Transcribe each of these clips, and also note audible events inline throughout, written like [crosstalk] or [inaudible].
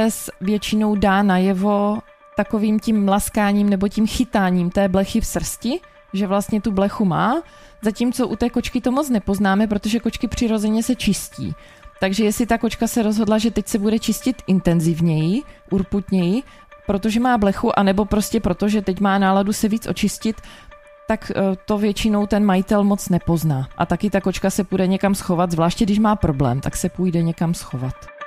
pes většinou dá najevo takovým tím mlaskáním nebo tím chytáním té blechy v srsti, že vlastně tu blechu má, zatímco u té kočky to moc nepoznáme, protože kočky přirozeně se čistí. Takže jestli ta kočka se rozhodla, že teď se bude čistit intenzivněji, urputněji, protože má blechu, anebo prostě proto, že teď má náladu se víc očistit, tak eh, to většinou ten majitel moc nepozná. A taky ta kočka se půjde někam schovat, zvláště když má problém, tak se půjde někam schovat.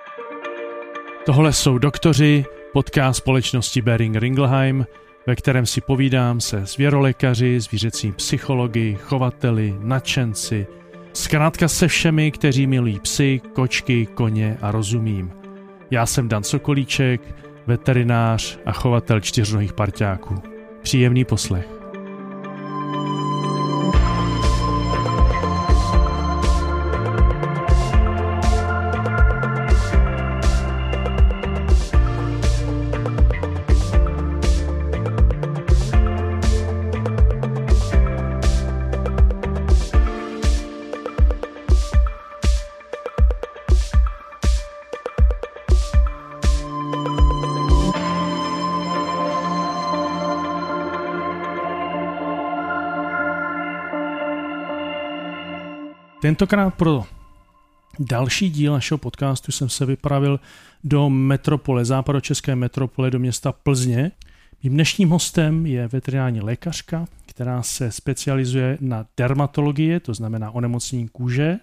Tohle jsou doktoři, podcast společnosti Bering Ringelheim, ve kterém si povídám se zvěrolékaři, zvířecí psychologi, chovateli, nadšenci, zkrátka se všemi, kteří milují psy, kočky, koně a rozumím. Já jsem Dan Sokolíček, veterinář a chovatel čtyřnohých parťáků. Příjemný poslech. Tentokrát pro další díl našeho podcastu jsem se vypravil do metropole, západočeské metropole, do města Plzně. Mým dnešním hostem je veterinární lékařka, která se specializuje na dermatologie, to znamená onemocnění kůže,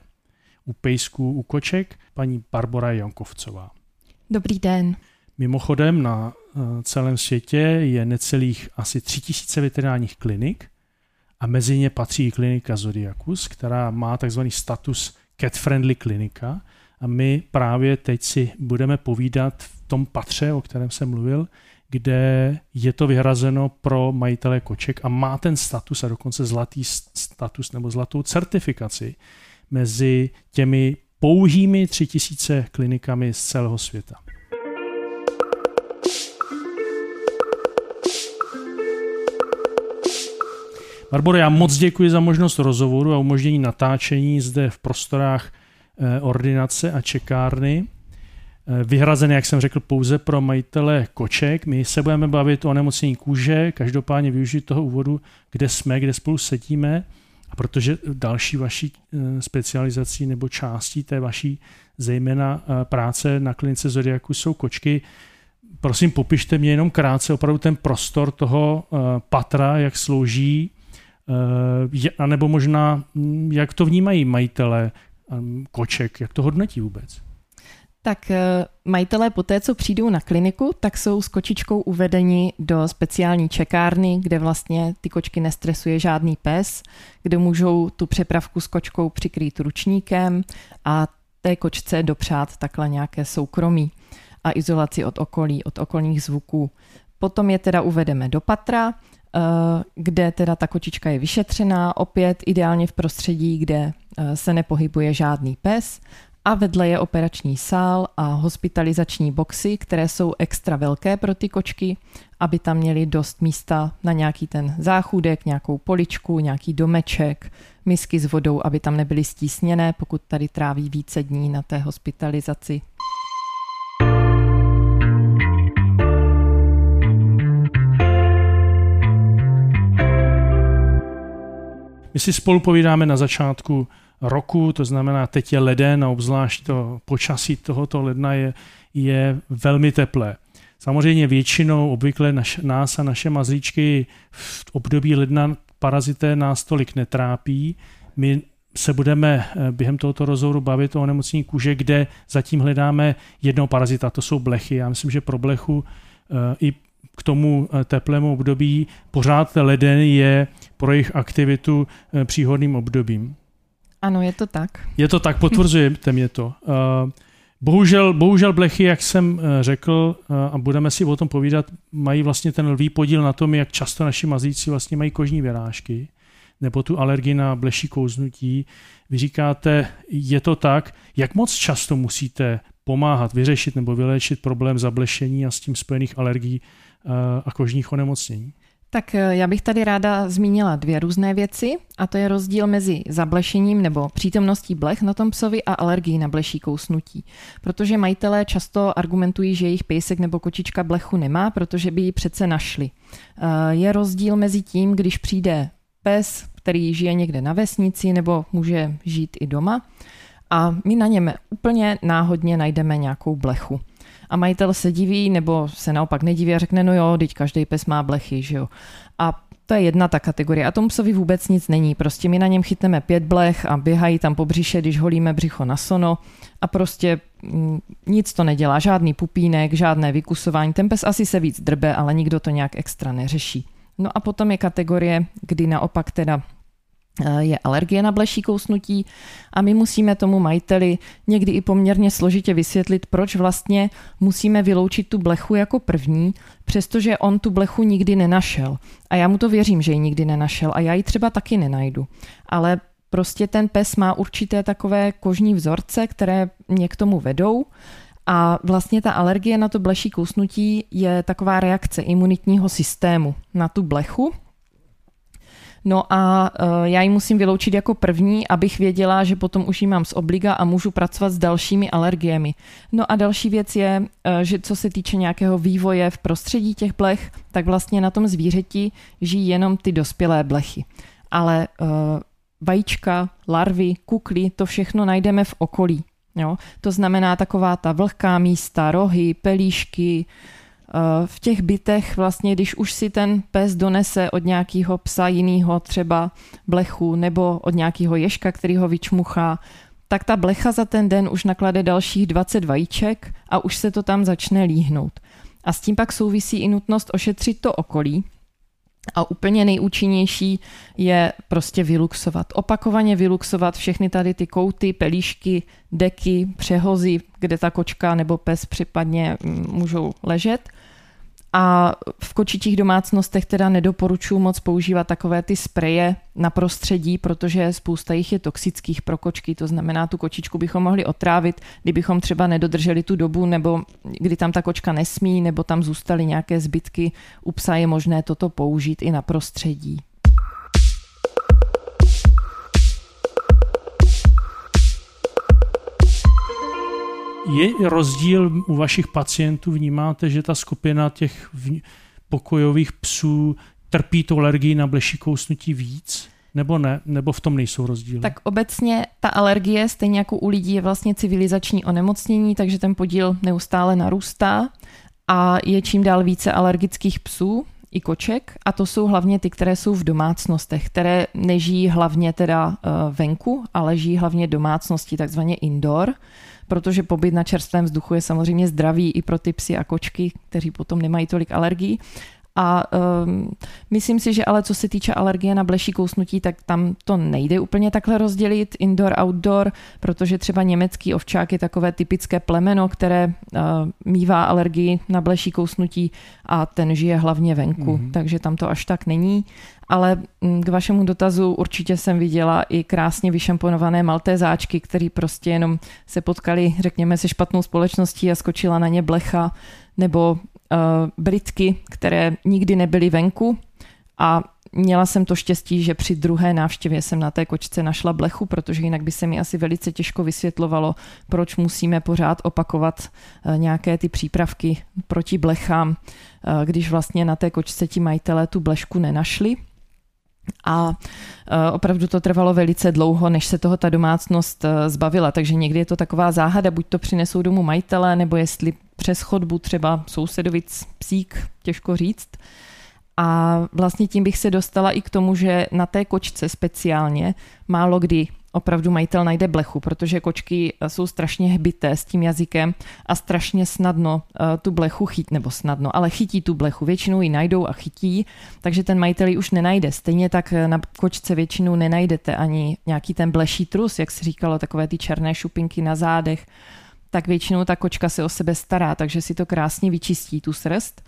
u pejsků, u koček, paní Barbara Jankovcová. Dobrý den. Mimochodem na eh, celém světě je necelých asi 3000 veterinárních klinik, a mezi ně patří klinika Zodiacus, která má takzvaný status cat-friendly klinika a my právě teď si budeme povídat v tom patře, o kterém jsem mluvil, kde je to vyhrazeno pro majitele koček a má ten status a dokonce zlatý status nebo zlatou certifikaci mezi těmi pouhými tři tisíce klinikami z celého světa. Barboro, já moc děkuji za možnost rozhovoru a umožnění natáčení zde v prostorách eh, ordinace a čekárny. Eh, vyhrazené, jak jsem řekl, pouze pro majitele koček. My se budeme bavit o nemocnění kůže, každopádně využít toho úvodu, kde jsme, kde spolu sedíme. A protože další vaší eh, specializací nebo částí té vaší zejména práce na klinice Zodiaku jsou kočky, prosím popište mě jenom krátce opravdu ten prostor toho patra, jak slouží a nebo možná, hm, jak to vnímají majitele hm, koček, jak to hodnotí vůbec? Tak eh, majitelé po té, co přijdou na kliniku, tak jsou s kočičkou uvedeni do speciální čekárny, kde vlastně ty kočky nestresuje žádný pes, kde můžou tu přepravku s kočkou přikrýt ručníkem a té kočce dopřát takhle nějaké soukromí a izolaci od okolí, od okolních zvuků. Potom je teda uvedeme do patra, Eh, kde teda ta kočička je vyšetřená, opět ideálně v prostředí, kde eh, se nepohybuje žádný pes a vedle je operační sál a hospitalizační boxy, které jsou extra velké pro ty kočky, aby tam měli dost místa na nějaký ten záchůdek, nějakou poličku, nějaký domeček, misky s vodou, aby tam nebyly stísněné, pokud tady tráví více dní na té hospitalizaci. My si spolu povídáme na začátku roku, to znamená, teď je leden a obzvlášť to počasí tohoto ledna je, je velmi teplé. Samozřejmě většinou obvykle naš, nás a naše mazlíčky v období ledna parazité nás tolik netrápí. My se budeme eh, během tohoto rozhovoru bavit o onemocnění kůže, kde zatím hledáme jednoho parazita, to jsou blechy. Já myslím, že pro blechu eh, i k tomu eh, teplému období pořád leden je pro jejich aktivitu eh, příhodným obdobím. Ano, je to tak. Je to tak, potvrzujete mě to. Eh, bohužel, bohužel blechy, jak jsem řekl, a budeme si o tom povídat, mají vlastně ten lvý podíl na tom, jak často naši mazlíci vlastně mají kožní vyrážky nebo tu alergii na bleší kouznutí. Vy říkáte, je to tak, jak moc často musíte pomáhat vyřešit nebo vyléčit problém zablešení a s tím spojených alergií a kožních onemocnění? Tak eh, já bych tady ráda zmínila dvě různé věci, a to je rozdíl mezi zablešením nebo přítomností blech na tom psovi a alergií na bleší kousnutí. Protože majitelé často argumentují, že jejich pejsek nebo kočička blechu nemá, protože by ji přece našli. Eh, je rozdíl mezi tím, když přijde pes, který žije někde na vesnici nebo může žít i doma a my na něm úplně náhodně najdeme nějakou blechu a majitel se diví nebo se naopak nediví a řekne, no jo, teď každý pes má blechy, že jo. A to je jedna ta kategorie. A tomu psovi vůbec nic není. Prostě my na něm chytneme pět blech a běhají tam po břiše, když holíme břicho na sono a prostě mm, nic to nedělá. Žádný pupínek, žádné vykusování. Ten pes asi se víc drbe, ale nikdo to nějak extra neřeší. No a potom je kategorie, kdy naopak teda je alergie na bleší kousnutí a my musíme tomu majiteli někdy i poměrně složitě vysvětlit, proč vlastně musíme vyloučit tu blechu jako první, přestože on tu blechu nikdy nenašel. A já mu to věřím, že ji nikdy nenašel a já ji třeba taky nenajdu. Ale prostě ten pes má určité takové kožní vzorce, které mě k tomu vedou a vlastně ta alergie na to bleší kousnutí je taková reakce imunitního systému na tu blechu, No a uh, já ji musím vyloučit jako první, abych věděla, že potom už ji mám z obliga a můžu pracovat s dalšími alergiemi. No a další věc je, uh, že co se týče nějakého vývoje v prostředí těch blech, tak vlastně na tom zvířeti žijí jenom ty dospělé blechy. Ale uh, vajíčka, larvy, kukly, to všechno najdeme v okolí. Jo? To znamená taková ta vlhká místa, rohy, pelíšky, v těch bytech vlastně, když už si ten pes donese od nějakého psa jiného, třeba blechu, nebo od nějakého ješka, který ho vyčmuchá, tak ta blecha za ten den už naklade dalších 20 vajíček a už se to tam začne líhnout. A s tím pak souvisí i nutnost ošetřit to okolí, a úplně nejúčinnější je prostě vyluxovat. Opakovaně vyluxovat všechny tady ty kouty, pelíšky, deky, přehozy, kde ta kočka nebo pes případně mm, můžou ležet – a v kočičích domácnostech teda nedoporučuji moc používat takové ty spreje na prostředí, protože spousta jich je toxických pro kočky, to znamená, tu kočičku bychom mohli otrávit, kdybychom třeba nedodrželi tu dobu, nebo kdy tam ta kočka nesmí, nebo tam zůstaly nějaké zbytky. U psa je možné toto použít i na prostředí. Je rozdíl u vašich pacientů, vnímáte, že ta skupina těch pokojových psů trpí tu alergii na bleší kousnutí víc? Nebo ne? Nebo v tom nejsou rozdíly? Tak obecně ta alergie, stejně jako u lidí, je vlastně civilizační onemocnění, takže ten podíl neustále narůstá a je čím dál více alergických psů i koček a to jsou hlavně ty, které jsou v domácnostech, které nežijí hlavně teda eh, venku, ale žijí hlavně domácnosti, takzvaně indoor protože pobyt na čerstvém vzduchu je samozřejmě zdravý i pro ty psy a kočky, kteří potom nemají tolik alergií. A um, myslím si, že ale co se týče alergie na bleší kousnutí, tak tam to nejde úplně takhle rozdělit indoor-outdoor, protože třeba německý ovčák je takové typické plemeno, které uh, mívá alergii na bleší kousnutí a ten žije hlavně venku, mm-hmm. takže tam to až tak není. Ale mm, k vašemu dotazu určitě jsem viděla i krásně vyšamponované maltézáčky, který prostě jenom se potkali, řekněme, se špatnou společností a skočila na ně blecha, nebo Britky, které nikdy nebyly venku a Měla jsem to štěstí, že při druhé návštěvě jsem na té kočce našla blechu, protože jinak by se mi asi velice těžko vysvětlovalo, proč musíme pořád opakovat eh, nějaké ty přípravky proti blechám, eh, když vlastně na té kočce ti majitelé tu blešku nenašli. A opravdu to trvalo velice dlouho, než se toho ta domácnost zbavila, takže někdy je to taková záhada, buď to přinesou domů majitele, nebo jestli přes chodbu třeba sousedovic psík, těžko říct. A vlastně tím bych se dostala i k tomu, že na té kočce speciálně málo kdy opravdu majitel najde blechu, protože kočky jsou strašně hbité s tím jazykem a strašně snadno eh, tu blechu chytí, nebo snadno, ale chytí tu blechu. Většinou ji najdou a chytí, takže ten majitel ji už nenajde. Stejně tak eh, na kočce většinou nenajdete ani nějaký ten bleší trus, jak se říkalo, takové ty černé šupinky na zádech tak většinou ta kočka se o sebe stará, takže si to krásně vyčistí tu srst.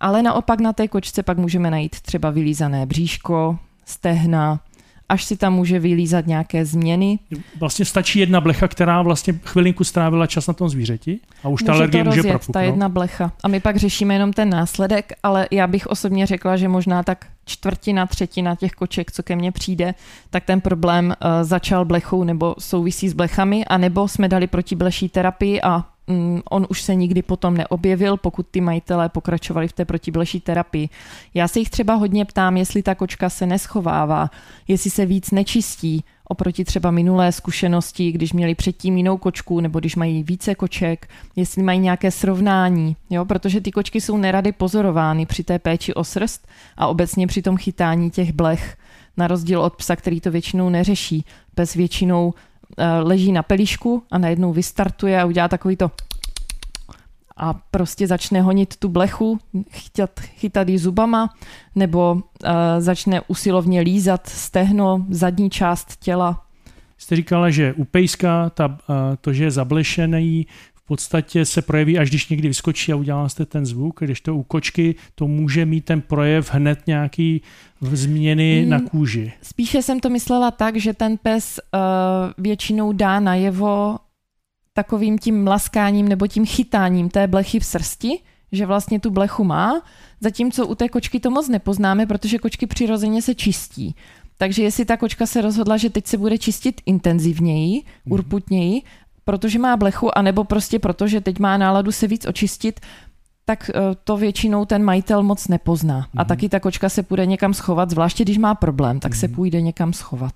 Ale naopak na té kočce pak můžeme najít třeba vylízané bříško, stehna až si tam může vylízat nějaké změny. Vlastně stačí jedna blecha, která vlastně chvilinku strávila čas na tom zvířeti a už může ta alergie to může propuknout. ta jedna blecha. A my pak řešíme jenom ten následek, ale já bych osobně řekla, že možná tak čtvrtina, třetina těch koček, co ke mně přijde, tak ten problém uh, začal blechou nebo souvisí s blechami, a nebo jsme dali protibleší terapii a on už se nikdy potom neobjevil, pokud ty majitelé pokračovali v té protibleší terapii. Já se jich třeba hodně ptám, jestli ta kočka se neschovává, jestli se víc nečistí, oproti třeba minulé zkušenosti, když měli předtím jinou kočku, nebo když mají více koček, jestli mají nějaké srovnání, jo? protože ty kočky jsou nerady pozorovány při té péči o srst a obecně při tom chytání těch blech, na rozdíl od psa, který to většinou neřeší. Pes většinou leží na pelíšku a najednou vystartuje a udělá takový to a prostě začne honit tu blechu, chytat, chytat ji zubama, nebo uh, začne usilovně lízat stehno, zadní část těla. Jste říkala, že u pejska ta, to, že je zablešený, podstatě se projeví, až když někdy vyskočí a udělá jste ten zvuk, když to u kočky, to může mít ten projev hned nějaký změny hmm, na kůži. Spíše jsem to myslela tak, že ten pes uh, většinou dá najevo takovým tím laskáním nebo tím chytáním té blechy v srsti, že vlastně tu blechu má, zatímco u té kočky to moc nepoznáme, protože kočky přirozeně se čistí. Takže jestli ta kočka se rozhodla, že teď se bude čistit intenzivněji, mm. urputněji, protože má blechu, anebo prostě protože teď má náladu se víc očistit, tak eh, to většinou ten majitel moc nepozná. Mm. A mhm. taky ta kočka se půjde někam schovat, zvláště když má problém, tak mm. se mhm. půjde někam schovat.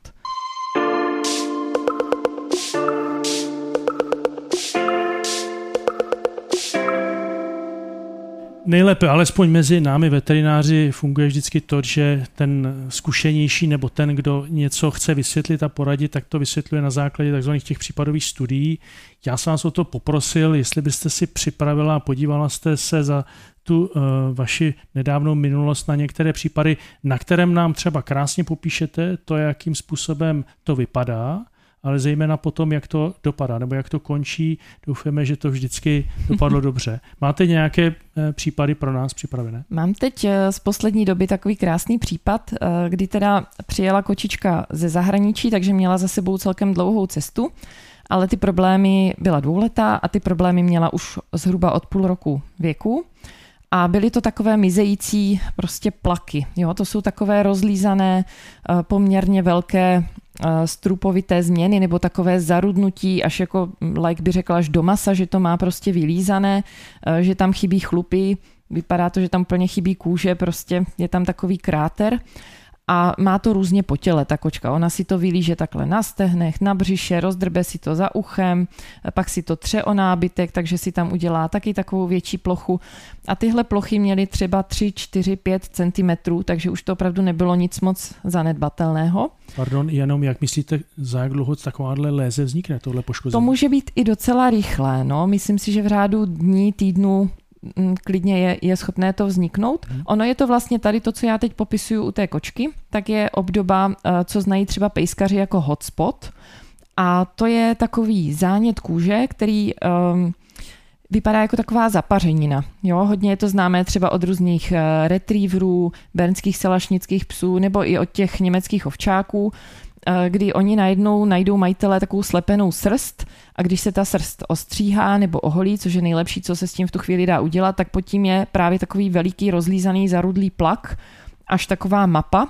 Nejlépe, alespoň mezi námi veterináři, funguje vždycky to, že ten zkušenější nebo ten, kdo něco chce vysvětlit a poradit, tak to vysvětluje na základě tzv. těch případových studií. Já jsem vás o to poprosil, jestli byste si připravila a podívala jste se za tu uh, vaši nedávnou minulost na některé případy, na kterém nám třeba krásně popíšete to, jakým způsobem to vypadá, ale zejména potom, jak to dopadá, nebo jak to končí. Doufáme, že to vždycky dopadlo dobře. Máte nějaké eh, případy pro nás připravené? Mám teď eh, z poslední doby takový krásný případ, eh, kdy teda přijela kočička ze zahraničí, takže měla za sebou celkem dlouhou cestu, ale ty problémy byla dvouletá a ty problémy měla už zhruba od půl roku věku. A byly to takové mizející prostě plaky. Jo? To jsou takové rozlízané, poměrně velké strupovité změny nebo takové zarudnutí, až jako like by řekla až do masa, že to má prostě vylízané, eh, že tam chybí chlupy, vypadá to, že tam plně chybí kůže, prostě je tam takový kráter a má to různě po těle, ta kočka. Ona si to vylíže takhle na stehnech, na břiše, rozdrbe si to za uchem, pak si to tře o nábytek, takže si tam udělá taky takovou větší plochu. A tyhle plochy měly třeba 3, 4, 5 cm, takže už to opravdu nebylo nic moc zanedbatelného. Pardon, jenom jak myslíte, za jak dlouho takováhle léze vznikne, tohle poškození? To může být i docela rychlé, no. Myslím si, že v řádu dní, týdnu klidně je, je schopné to vzniknout. Hmm. Ono je to vlastně tady to, co já teď popisuju u té kočky, tak je obdoba, eh, co znají třeba pejskaři jako hotspot. A to je takový zánět kůže, který um, vypadá jako taková zapařenina. Jo, hodně je to známé třeba od různých uh, retrieverů, bernských selašnických psů nebo i od těch německých ovčáků, Eh, kdy oni najednou najdou majitele takovou slepenou srst a když se ta srst ostříhá nebo oholí, což je nejlepší, co se s tím v tu chvíli dá udělat, tak pod tím je právě takový veliký rozlízaný zarudlý plak, až taková mapa.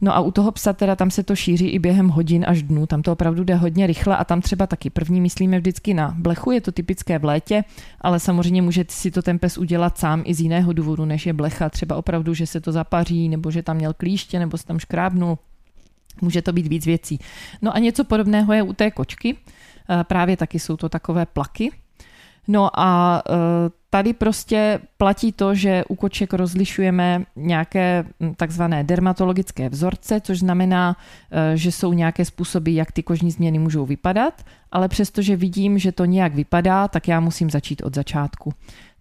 No a u toho psa teda tam se to šíří i během hodin až dnů, tam to opravdu jde hodně rychle a tam třeba taky první myslíme vždycky na blechu, je to typické v létě, ale samozřejmě může si to ten pes udělat sám i z jiného důvodu, než je blecha, třeba opravdu, že se to zapaří, nebo že tam měl klíště, nebo se tam škrábnul, Může to být víc věcí. No a něco podobného je u té kočky. Eh, právě taky jsou to takové plaky. No a eh, tady prostě platí to, že u koček rozlišujeme nějaké hm, takzvané dermatologické vzorce, což znamená, eh, že jsou nějaké způsoby, jak ty kožní změny můžou vypadat, ale přestože vidím, že to nějak vypadá, tak já musím začít od začátku.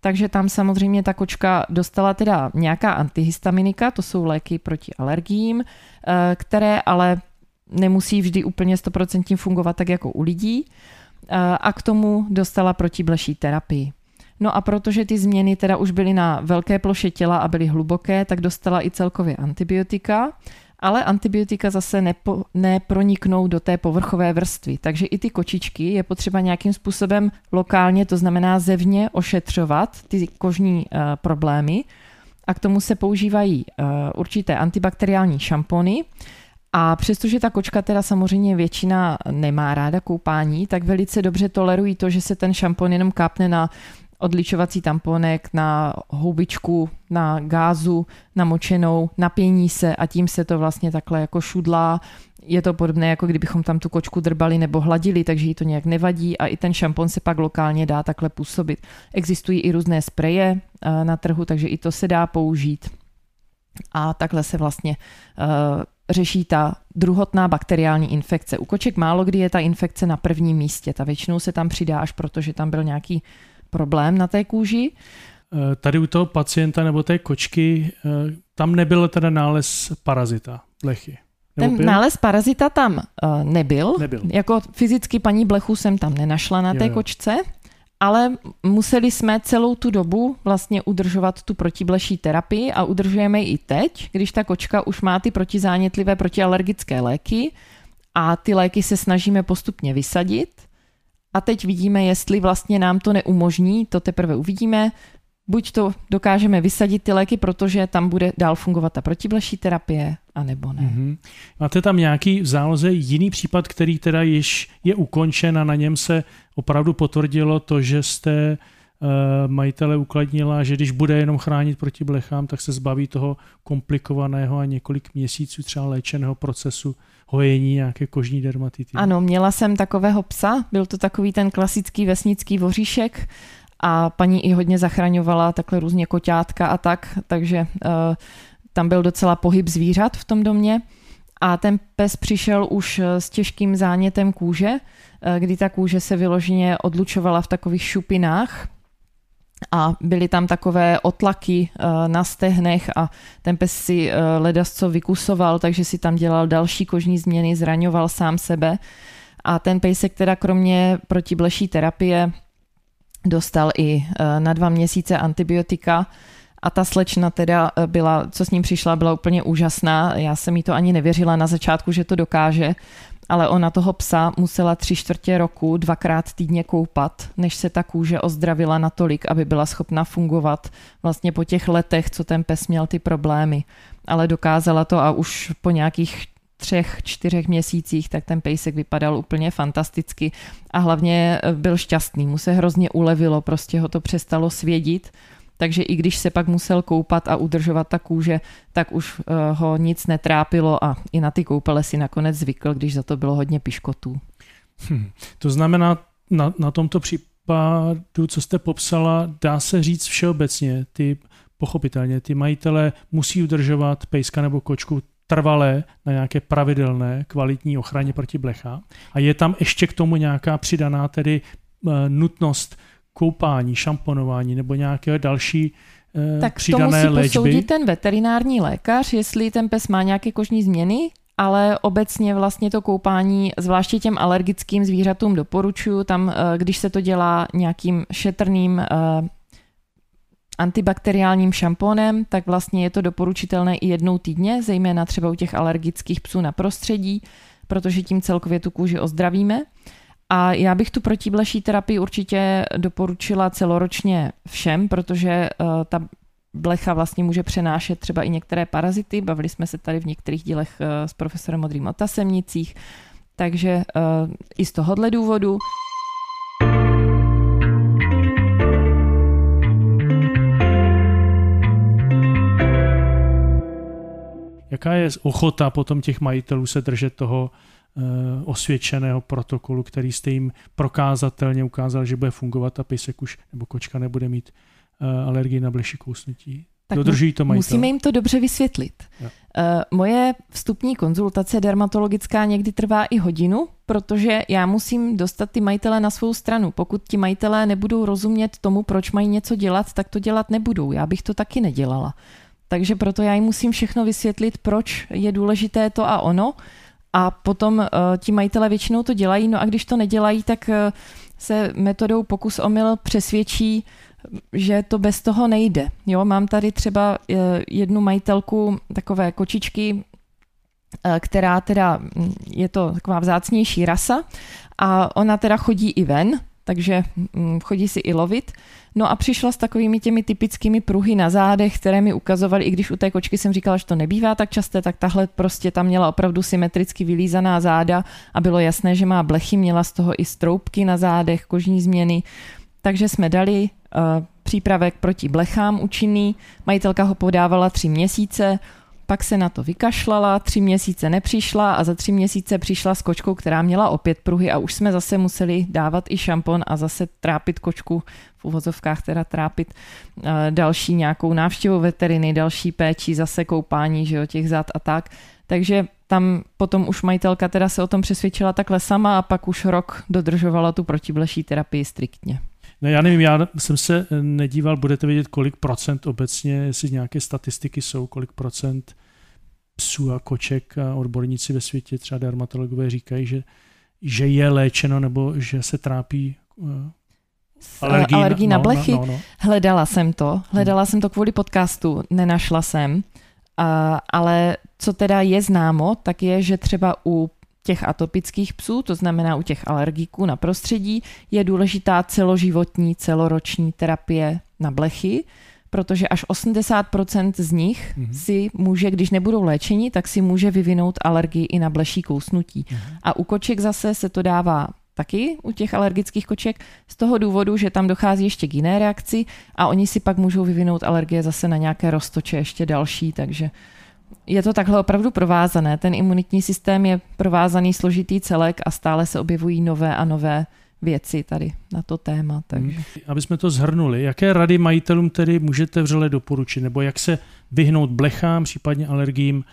Takže tam samozřejmě ta kočka dostala teda nějaká antihistaminika, to jsou léky proti alergiím, eh, které ale nemusí vždy úplně 100% fungovat tak jako u lidí a k tomu dostala protibleší terapii. No a protože ty změny teda už byly na velké ploše těla a byly hluboké, tak dostala i celkově antibiotika ale antibiotika zase nepo, neproniknou do té povrchové vrstvy. Takže i ty kočičky je potřeba nějakým způsobem lokálně, to znamená zevně, ošetřovat ty kožní uh, problémy. A k tomu se používají uh, určité antibakteriální šampony. A přestože ta kočka teda samozřejmě většina nemá ráda koupání, tak velice dobře tolerují to, že se ten šampon jenom kápne na odličovací tamponek, na houbičku, na gázu, namočenou, napění se a tím se to vlastně takhle jako šudlá. Je to podobné, jako kdybychom tam tu kočku drbali nebo hladili, takže jí to nějak nevadí a i ten šampon se pak lokálně dá takhle působit. Existují i různé spreje eh, na trhu, takže i to se dá použít. A takhle se vlastně uh, řeší ta druhotná bakteriální infekce. U koček málo kdy je ta infekce na prvním místě. Ta většinou se tam přidá až proto, že tam byl nějaký problém na té kůži. Eh, tady u toho pacienta nebo té kočky, eh, tam nebyl teda nález parazita, blechy. Ten byl? nález parazita tam uh, nebyl. nebyl. Jako fyzicky paní blechu jsem tam nenašla na té jo, jo. kočce, ale museli jsme celou tu dobu vlastně udržovat tu protibleší terapii a udržujeme ji i teď, když ta kočka už má ty protizánětlivé protialergické léky a ty léky se snažíme postupně vysadit a teď vidíme, jestli vlastně nám to neumožní, to teprve uvidíme. Buď to dokážeme vysadit ty léky, protože tam bude dál fungovat ta protibleší terapie, anebo ne. Mm-hmm. Máte tam nějaký v záloze jiný případ, který teda již je ukončen a na něm se opravdu potvrdilo to, že jste uh, majitele ukladnila, že když bude jenom chránit proti blechám, tak se zbaví toho komplikovaného a několik měsíců třeba léčeného procesu hojení nějaké kožní dermatity. Ano, měla jsem takového psa, byl to takový ten klasický vesnický voříšek a paní i hodně zachraňovala takhle různě koťátka a tak, takže uh, tam byl docela pohyb zvířat v tom domě. A ten pes přišel už eh, s těžkým zánětem kůže, eh, kdy ta kůže se vyloženě odlučovala v takových šupinách, a byly tam takové otlaky eh, na stehnech a ten pes si eh, ledasco vykusoval, takže si tam dělal další kožní změny, zraňoval sám sebe. A ten pejsek teda kromě protibleší terapie dostal i eh, na dva měsíce antibiotika a ta slečna teda byla, co s ním přišla, byla úplně úžasná. Já jsem jí to ani nevěřila na začátku, že to dokáže ale ona toho psa musela tři čtvrtě roku dvakrát týdně koupat, než se ta kůže ozdravila natolik, aby byla schopna fungovat vlastně po těch letech, co ten pes měl ty problémy. Ale dokázala to a už po nějakých třech, čtyřech měsících, tak ten pejsek vypadal úplně fantasticky a hlavně byl šťastný. Mu se hrozně ulevilo, prostě ho to přestalo svědit takže i když se pak musel koupat a udržovat ta kůže, tak už eh, ho nic netrápilo a i na ty koupele si nakonec zvykl, když za to bylo hodně piškotů. Hm. To znamená, na, na tomto případu, co jste popsala, dá se říct všeobecně, ty pochopitelně, ty majitele musí udržovat pejska nebo kočku trvalé na nějaké pravidelné kvalitní ochraně proti blecha. A je tam ještě k tomu nějaká přidaná tedy uh, nutnost koupání, šamponování nebo nějaké další eh, tak přidané to musí léčby. posoudit ten veterinární lékař, jestli ten pes má nějaké kožní změny, ale obecně vlastně to koupání, zvláště těm alergickým zvířatům doporučuju, tam, eh, když se to dělá nějakým šetrným eh, antibakteriálním šampónem, tak vlastně je to doporučitelné i jednou týdně, zejména třeba u těch alergických psů na prostředí, protože tím celkově tu kůži ozdravíme. A já bych tu protibleší terapii určitě doporučila celoročně všem, protože uh, ta blecha vlastně může přenášet třeba i některé parazity. Bavili jsme se tady v některých dílech uh, s profesorem Modrým o tasemnicích, takže uh, i z tohohle důvodu. Jaká je ochota potom těch majitelů se držet toho Eh, osvědčeného protokolu, který jste jim prokázatelně ukázal, že bude fungovat a pejsek už nebo kočka nebude mít eh, alergii na bleší kousnutí. Tak Dodržují to majitel. Musíme jim to dobře vysvětlit. Ja. Uh, moje vstupní konzultace dermatologická někdy trvá i hodinu, protože já musím dostat ty majitele na svou stranu. Pokud ti majitelé nebudou rozumět tomu, proč mají něco dělat, tak to dělat nebudou. Já bych to taky nedělala. Takže proto já jim musím všechno vysvětlit, proč je důležité to a ono. A potom uh, ti majitele většinou to dělají, no a když to nedělají, tak uh, se metodou pokus omyl přesvědčí, že to bez toho nejde. Jo, mám tady třeba uh, jednu majitelku takové kočičky, která teda mm, je to taková vzácnější rasa a ona teda chodí i ven, takže mm, chodí si i lovit. No a přišla s takovými těmi typickými pruhy na zádech, které mi ukazovaly, i když u té kočky jsem říkala, že to nebývá tak časté, tak tahle prostě tam měla opravdu symetricky vylízaná záda a bylo jasné, že má blechy, měla z toho i stroupky na zádech, kožní změny. Takže jsme dali uh, přípravek proti blechám účinný, majitelka ho podávala tři měsíce, pak se na to vykašlala, tři měsíce nepřišla a za tři měsíce přišla s kočkou, která měla opět pruhy a už jsme zase museli dávat i šampon a zase trápit kočku v uvozovkách teda trápit uh, další nějakou návštěvu veteriny, další péči, zase koupání že jo, těch zad a tak. Takže tam potom už majitelka teda se o tom přesvědčila takhle sama a pak už rok dodržovala tu protibleší terapii striktně. No já nevím, já jsem se nedíval, budete vědět, kolik procent obecně, jestli nějaké statistiky jsou, kolik procent psů a koček a odborníci ve světě, třeba dermatologové říkají, že, že je léčeno nebo že se trápí eh, alergii, alergii na, na blechy. No, no, no. Hledala jsem to, hledala hmm. jsem to kvůli podcastu, nenašla jsem, uh, ale co teda je známo, tak je, že třeba u těch atopických psů, to znamená u těch alergiků na prostředí, je důležitá celoživotní, celoroční terapie na blechy, protože až 80% z nich mm-hmm. si může, když nebudou léčení, tak si může vyvinout alergii i na bleší kousnutí. Mm-hmm. A u koček zase se to dává taky u těch alergických koček z toho důvodu, že tam dochází ještě k jiné reakci a oni si pak můžou vyvinout alergie zase na nějaké roztoče ještě další, takže je to takhle opravdu provázané. Ten imunitní systém je provázaný složitý celek a stále se objevují nové a nové věci tady na to téma. Takže. Hmm. Aby jsme to zhrnuli, jaké rady majitelům tedy můžete vřele doporučit, nebo jak se vyhnout blechám, případně alergím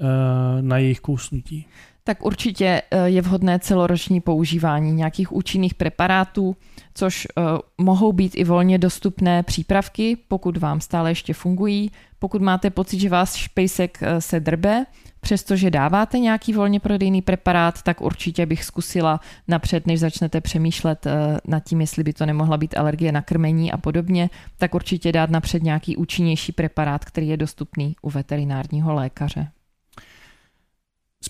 eh, na jejich kousnutí? Tak určitě eh, je vhodné celoroční používání nějakých účinných preparátů, což eh, mohou být i volně dostupné přípravky, pokud vám stále ještě fungují. Pokud máte pocit, že vás špejsek se drbe, Přestože dáváte nějaký volně prodejný preparát, tak určitě bych zkusila napřed, než začnete přemýšlet eh, nad tím, jestli by to nemohla být alergie na krmení a podobně, tak určitě dát napřed nějaký účinnější preparát, který je dostupný u veterinárního lékaře.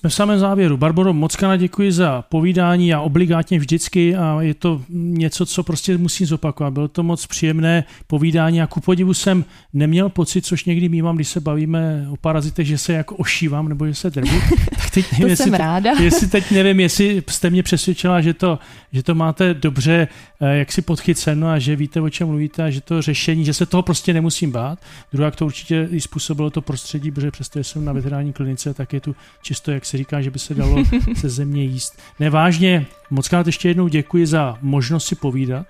Jsme v samém závěru. Barbaro, moc krát děkuji za povídání a obligátně vždycky a je to něco, co prostě musím zopakovat. Bylo to moc příjemné povídání a ku podivu jsem neměl pocit, což někdy mývám, když se bavíme o parazitech, že se jako ošívám nebo že se drbu. [laughs] Tak teď nevím, to jestli, jsem ráda. jestli teď nevím, jestli jste mě přesvědčila, že to, že to máte dobře eh, jak si podchyceno a že víte, o čem mluvíte a že to řešení, že se toho prostě nemusím bát. Druhá, to určitě i způsobilo to prostředí, protože přesto jsem na veterální klinice, tak je tu čisto, jak se říká, že by se dalo [laughs] se země jíst. Nevážně, moc krát ještě jednou děkuji za možnost si povídat.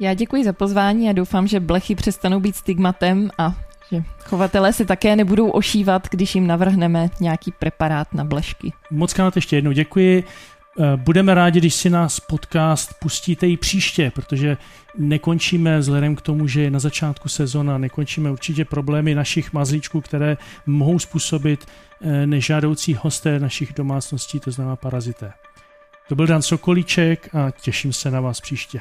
Já děkuji za pozvání a doufám, že blechy přestanou být stigmatem a že chovatelé se také nebudou ošívat, když jim navrhneme nějaký preparát na blešky. Moc krát ještě jednou děkuji. Eh, budeme rádi, když si nás podcast pustíte i příště, protože nekončíme vzhledem k tomu, že je na začátku sezona, nekončíme určitě problémy našich mazlíčků, které mohou způsobit eh, nežádoucí hosté našich domácností, to znamená parazité. To byl Dan Sokolíček a těším se na vás příště.